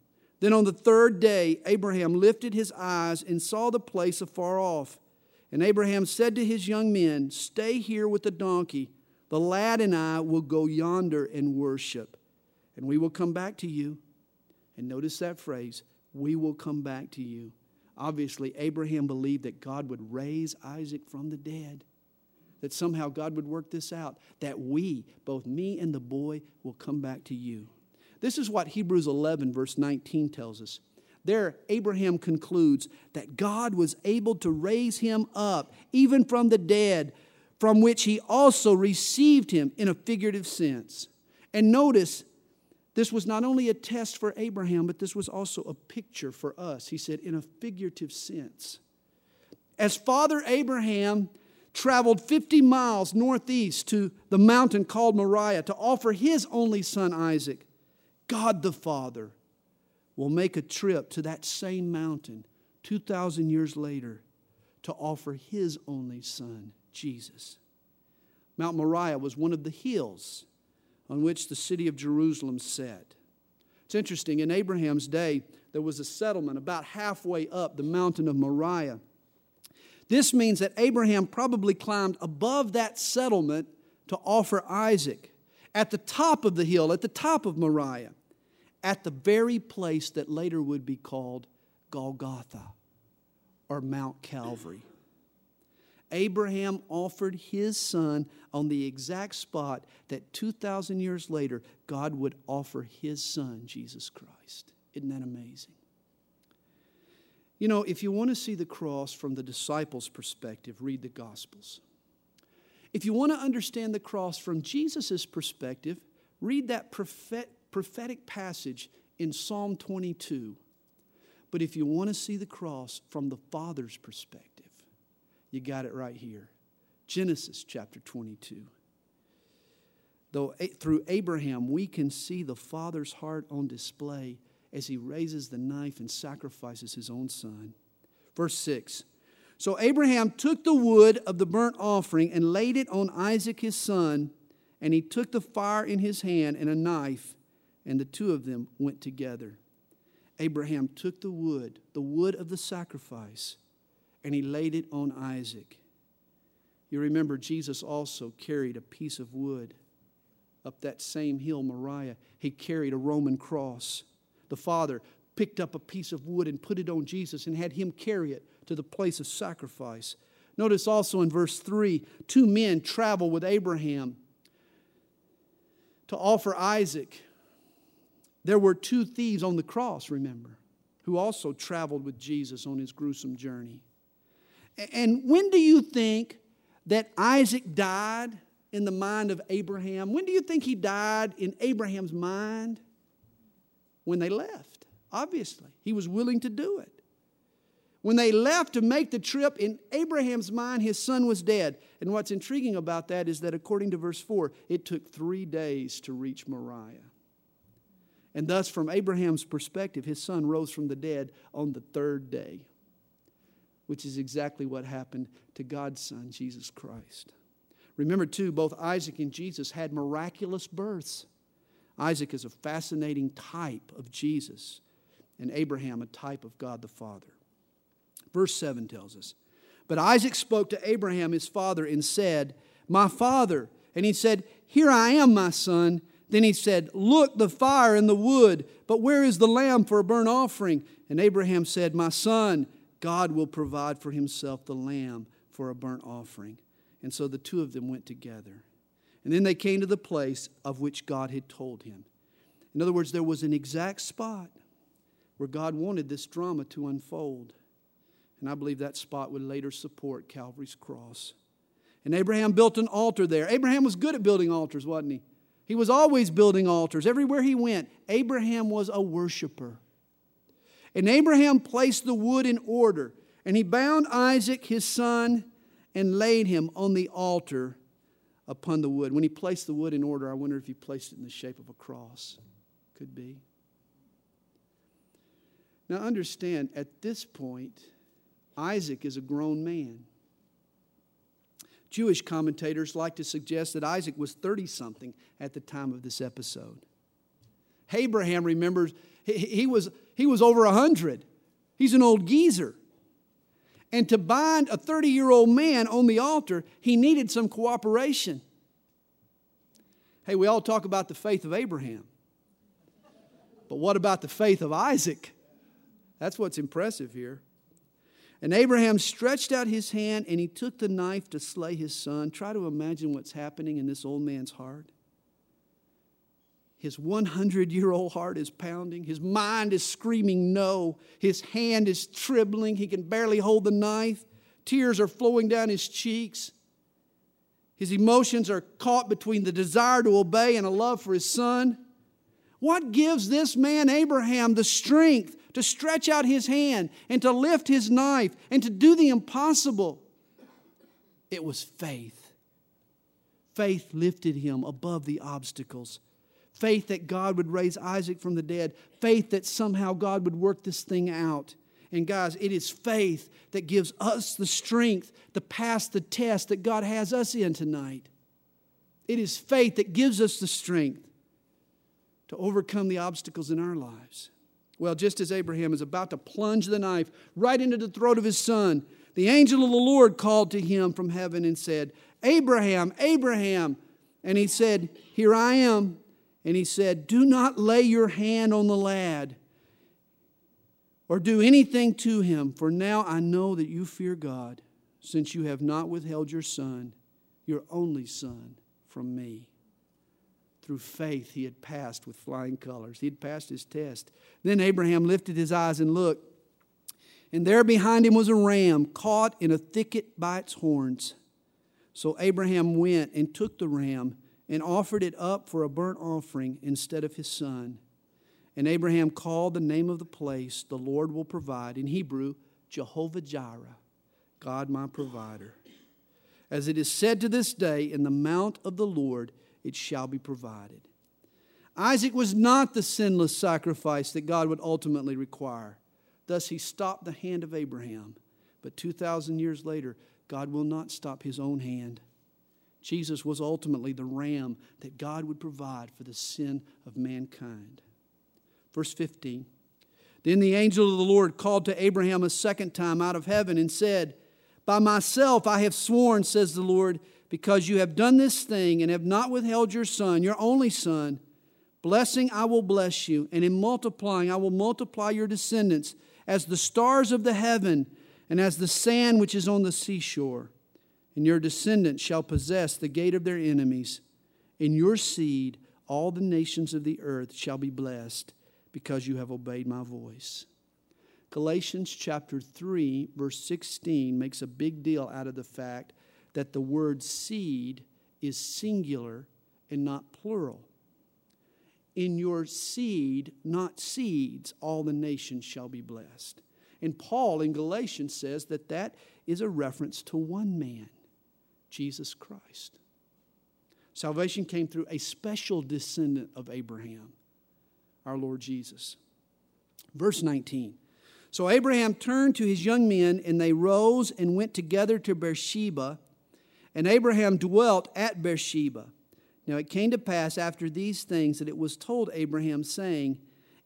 Then on the third day, Abraham lifted his eyes and saw the place afar off. And Abraham said to his young men, Stay here with the donkey. The lad and I will go yonder and worship, and we will come back to you. And notice that phrase we will come back to you. Obviously, Abraham believed that God would raise Isaac from the dead, that somehow God would work this out, that we, both me and the boy, will come back to you. This is what Hebrews 11, verse 19 tells us. There, Abraham concludes that God was able to raise him up, even from the dead, from which he also received him in a figurative sense. And notice this was not only a test for Abraham, but this was also a picture for us. He said, in a figurative sense. As Father Abraham traveled 50 miles northeast to the mountain called Moriah to offer his only son Isaac, God the Father will make a trip to that same mountain 2,000 years later to offer his only son, Jesus. Mount Moriah was one of the hills on which the city of Jerusalem sat. It's interesting, in Abraham's day, there was a settlement about halfway up the mountain of Moriah. This means that Abraham probably climbed above that settlement to offer Isaac at the top of the hill, at the top of Moriah, at the very place that later would be called Golgotha or Mount Calvary. Abraham offered his son on the exact spot that 2,000 years later, God would offer his son, Jesus Christ. Isn't that amazing? You know, if you want to see the cross from the disciples' perspective, read the Gospels. If you want to understand the cross from Jesus' perspective, read that prophetic passage in Psalm 22. But if you want to see the cross from the Father's perspective, you got it right here. Genesis chapter 22. Though through Abraham we can see the Father's heart on display as he raises the knife and sacrifices his own son. Verse 6 So Abraham took the wood of the burnt offering and laid it on Isaac his son, and he took the fire in his hand and a knife, and the two of them went together. Abraham took the wood, the wood of the sacrifice, and he laid it on Isaac. You remember, Jesus also carried a piece of wood up that same hill, Moriah. He carried a Roman cross. The Father picked up a piece of wood and put it on Jesus and had him carry it to the place of sacrifice. Notice also in verse 3 two men travel with Abraham to offer Isaac. There were two thieves on the cross, remember, who also traveled with Jesus on his gruesome journey. And when do you think that Isaac died in the mind of Abraham? When do you think he died in Abraham's mind? When they left, obviously. He was willing to do it. When they left to make the trip, in Abraham's mind, his son was dead. And what's intriguing about that is that according to verse 4, it took three days to reach Moriah. And thus, from Abraham's perspective, his son rose from the dead on the third day, which is exactly what happened to God's son, Jesus Christ. Remember, too, both Isaac and Jesus had miraculous births. Isaac is a fascinating type of Jesus, and Abraham a type of God the Father. Verse 7 tells us But Isaac spoke to Abraham his father and said, My father. And he said, Here I am, my son. Then he said, Look, the fire and the wood, but where is the lamb for a burnt offering? And Abraham said, My son, God will provide for himself the lamb for a burnt offering. And so the two of them went together. And then they came to the place of which God had told him. In other words, there was an exact spot where God wanted this drama to unfold. And I believe that spot would later support Calvary's cross. And Abraham built an altar there. Abraham was good at building altars, wasn't he? He was always building altars. Everywhere he went, Abraham was a worshiper. And Abraham placed the wood in order, and he bound Isaac, his son, and laid him on the altar upon the wood. When he placed the wood in order, I wonder if he placed it in the shape of a cross. Could be. Now, understand, at this point, Isaac is a grown man. Jewish commentators like to suggest that Isaac was 30 something at the time of this episode. Abraham remembers he, he, was, he was over 100. He's an old geezer. And to bind a 30 year old man on the altar, he needed some cooperation. Hey, we all talk about the faith of Abraham. But what about the faith of Isaac? That's what's impressive here. And Abraham stretched out his hand and he took the knife to slay his son. Try to imagine what's happening in this old man's heart. His 100 year old heart is pounding. His mind is screaming no. His hand is trembling. He can barely hold the knife. Tears are flowing down his cheeks. His emotions are caught between the desire to obey and a love for his son. What gives this man, Abraham, the strength to stretch out his hand and to lift his knife and to do the impossible? It was faith. Faith lifted him above the obstacles. Faith that God would raise Isaac from the dead. Faith that somehow God would work this thing out. And guys, it is faith that gives us the strength to pass the test that God has us in tonight. It is faith that gives us the strength to overcome the obstacles in our lives. Well, just as Abraham is about to plunge the knife right into the throat of his son, the angel of the Lord called to him from heaven and said, Abraham, Abraham. And he said, Here I am. And he said, Do not lay your hand on the lad or do anything to him, for now I know that you fear God, since you have not withheld your son, your only son, from me. Through faith, he had passed with flying colors. He had passed his test. Then Abraham lifted his eyes and looked, and there behind him was a ram caught in a thicket by its horns. So Abraham went and took the ram and offered it up for a burnt offering instead of his son. And Abraham called the name of the place, the Lord will provide, in Hebrew, Jehovah Jireh, God my provider. As it is said to this day, in the mount of the Lord, it shall be provided. Isaac was not the sinless sacrifice that God would ultimately require. Thus, he stopped the hand of Abraham. But 2,000 years later, God will not stop his own hand. Jesus was ultimately the ram that God would provide for the sin of mankind. Verse 15 Then the angel of the Lord called to Abraham a second time out of heaven and said, By myself I have sworn, says the Lord, because you have done this thing and have not withheld your son, your only son. Blessing I will bless you, and in multiplying I will multiply your descendants as the stars of the heaven and as the sand which is on the seashore. And your descendants shall possess the gate of their enemies. In your seed all the nations of the earth shall be blessed because you have obeyed my voice. Galatians chapter 3, verse 16 makes a big deal out of the fact that the word seed is singular and not plural. In your seed, not seeds, all the nations shall be blessed. And Paul in Galatians says that that is a reference to one man, Jesus Christ. Salvation came through a special descendant of Abraham our Lord Jesus. Verse 19. So Abraham turned to his young men, and they rose and went together to Beersheba. And Abraham dwelt at Beersheba. Now it came to pass after these things that it was told Abraham, saying,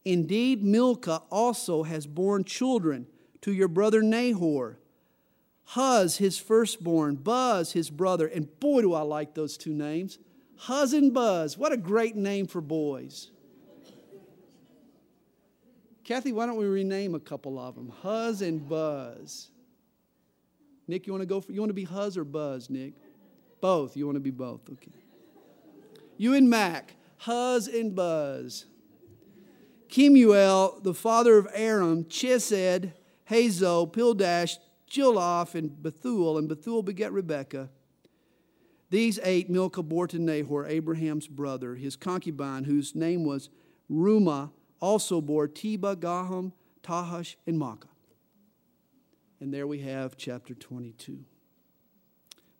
Indeed, Milcah also has borne children to your brother Nahor. Huz, his firstborn, Buzz, his brother. And boy, do I like those two names. Huz and Buzz, What a great name for boys. Kathy, why don't we rename a couple of them? Huz and Buzz. Nick, you want to go for you want to be Huz or Buzz, Nick? Both. You want to be both. Okay. You and Mac, Huz and Buzz. Kemuel, the father of Aram, Chesed, Hazo, Pildash, Chiloth, and Bethuel, and Bethuel begat Rebekah. These eight Milcah bore to Nahor, Abraham's brother, his concubine, whose name was Reumah, also bore Tebah, Gaham, Tahash, and Maacah. And there we have chapter 22.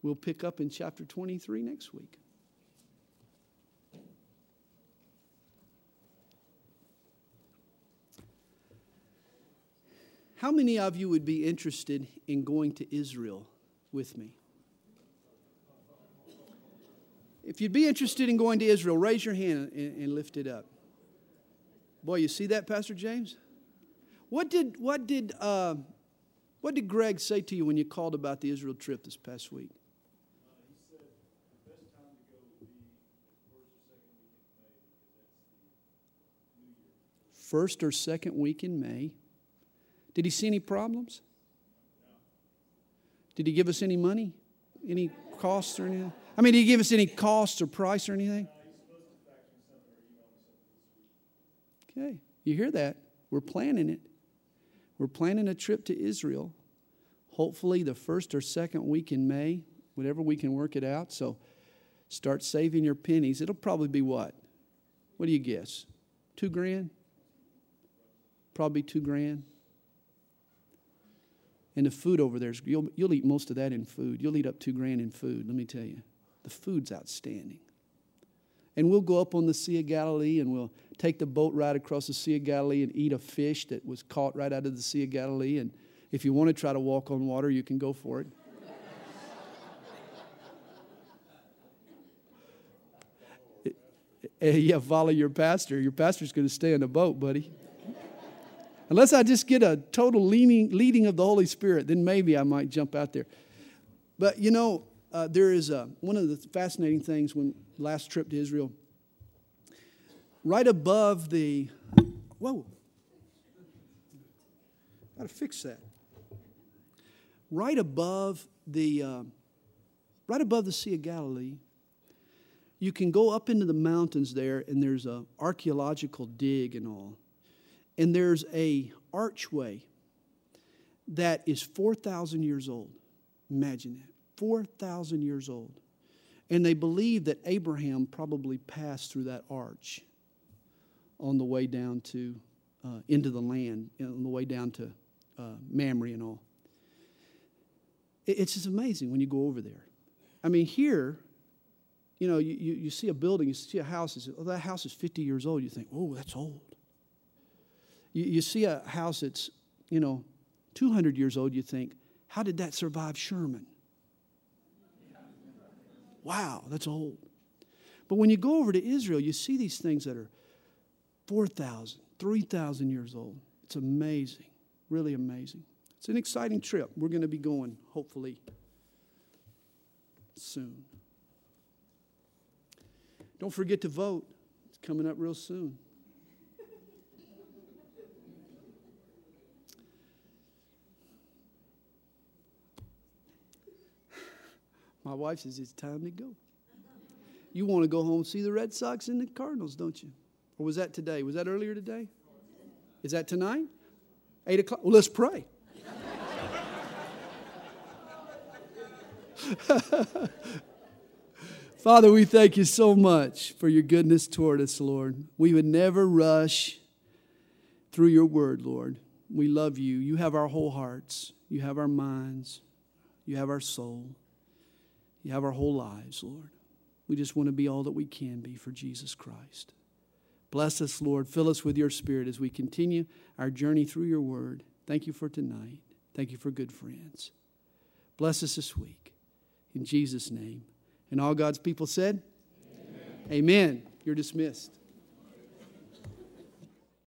We'll pick up in chapter 23 next week. How many of you would be interested in going to Israel with me? If you'd be interested in going to Israel, raise your hand and, and lift it up. Boy, you see that, Pastor James? What did, what did, uh, what did Greg say to you when you called about the Israel trip this past week? First or second week in May. Did he see any problems? Did he give us any money? Any costs or anything? I mean, did he give us any costs or price or anything? Okay, you hear that? We're planning it. We're planning a trip to Israel, hopefully the first or second week in May, whatever we can work it out. So start saving your pennies. It'll probably be what? What do you guess? Two grand? Probably two grand. And the food over there, you'll, you'll eat most of that in food. You'll eat up two grand in food, let me tell you. The food's outstanding. And we'll go up on the Sea of Galilee and we'll take the boat ride across the Sea of Galilee and eat a fish that was caught right out of the Sea of Galilee. And if you want to try to walk on water, you can go for it. Eh, eh, yeah, follow your pastor. Your pastor's going to stay in the boat, buddy. Unless I just get a total leaning, leading of the Holy Spirit, then maybe I might jump out there. But you know, uh, there is a, one of the fascinating things when last trip to Israel, right above the, whoa, got to fix that. Right above the, uh, right above the Sea of Galilee, you can go up into the mountains there, and there's a archaeological dig and all, and there's a archway that is 4,000 years old. Imagine that. 4,000 years old. And they believe that Abraham probably passed through that arch on the way down to, uh, into the land, on the way down to uh, Mamre and all. It's just amazing when you go over there. I mean, here, you know, you, you, see a building, you see a house, you say, oh, that house is 50 years old. You think, oh, that's old. You, you see a house that's, you know, 200 years old, you think, how did that survive Sherman? Wow, that's old. But when you go over to Israel, you see these things that are 4,000, 3,000 years old. It's amazing, really amazing. It's an exciting trip. We're going to be going, hopefully, soon. Don't forget to vote. It's coming up real soon. My wife says it's time to go. You want to go home and see the Red Sox and the Cardinals, don't you? Or was that today? Was that earlier today? Is that tonight? Eight o'clock? Well, let's pray. Father, we thank you so much for your goodness toward us, Lord. We would never rush through your word, Lord. We love you. You have our whole hearts, you have our minds, you have our soul, you have our whole lives, Lord. We just want to be all that we can be for Jesus Christ. Bless us, Lord. Fill us with your spirit as we continue our journey through your word. Thank you for tonight. Thank you for good friends. Bless us this week. In Jesus' name. And all God's people said, Amen. Amen. You're dismissed.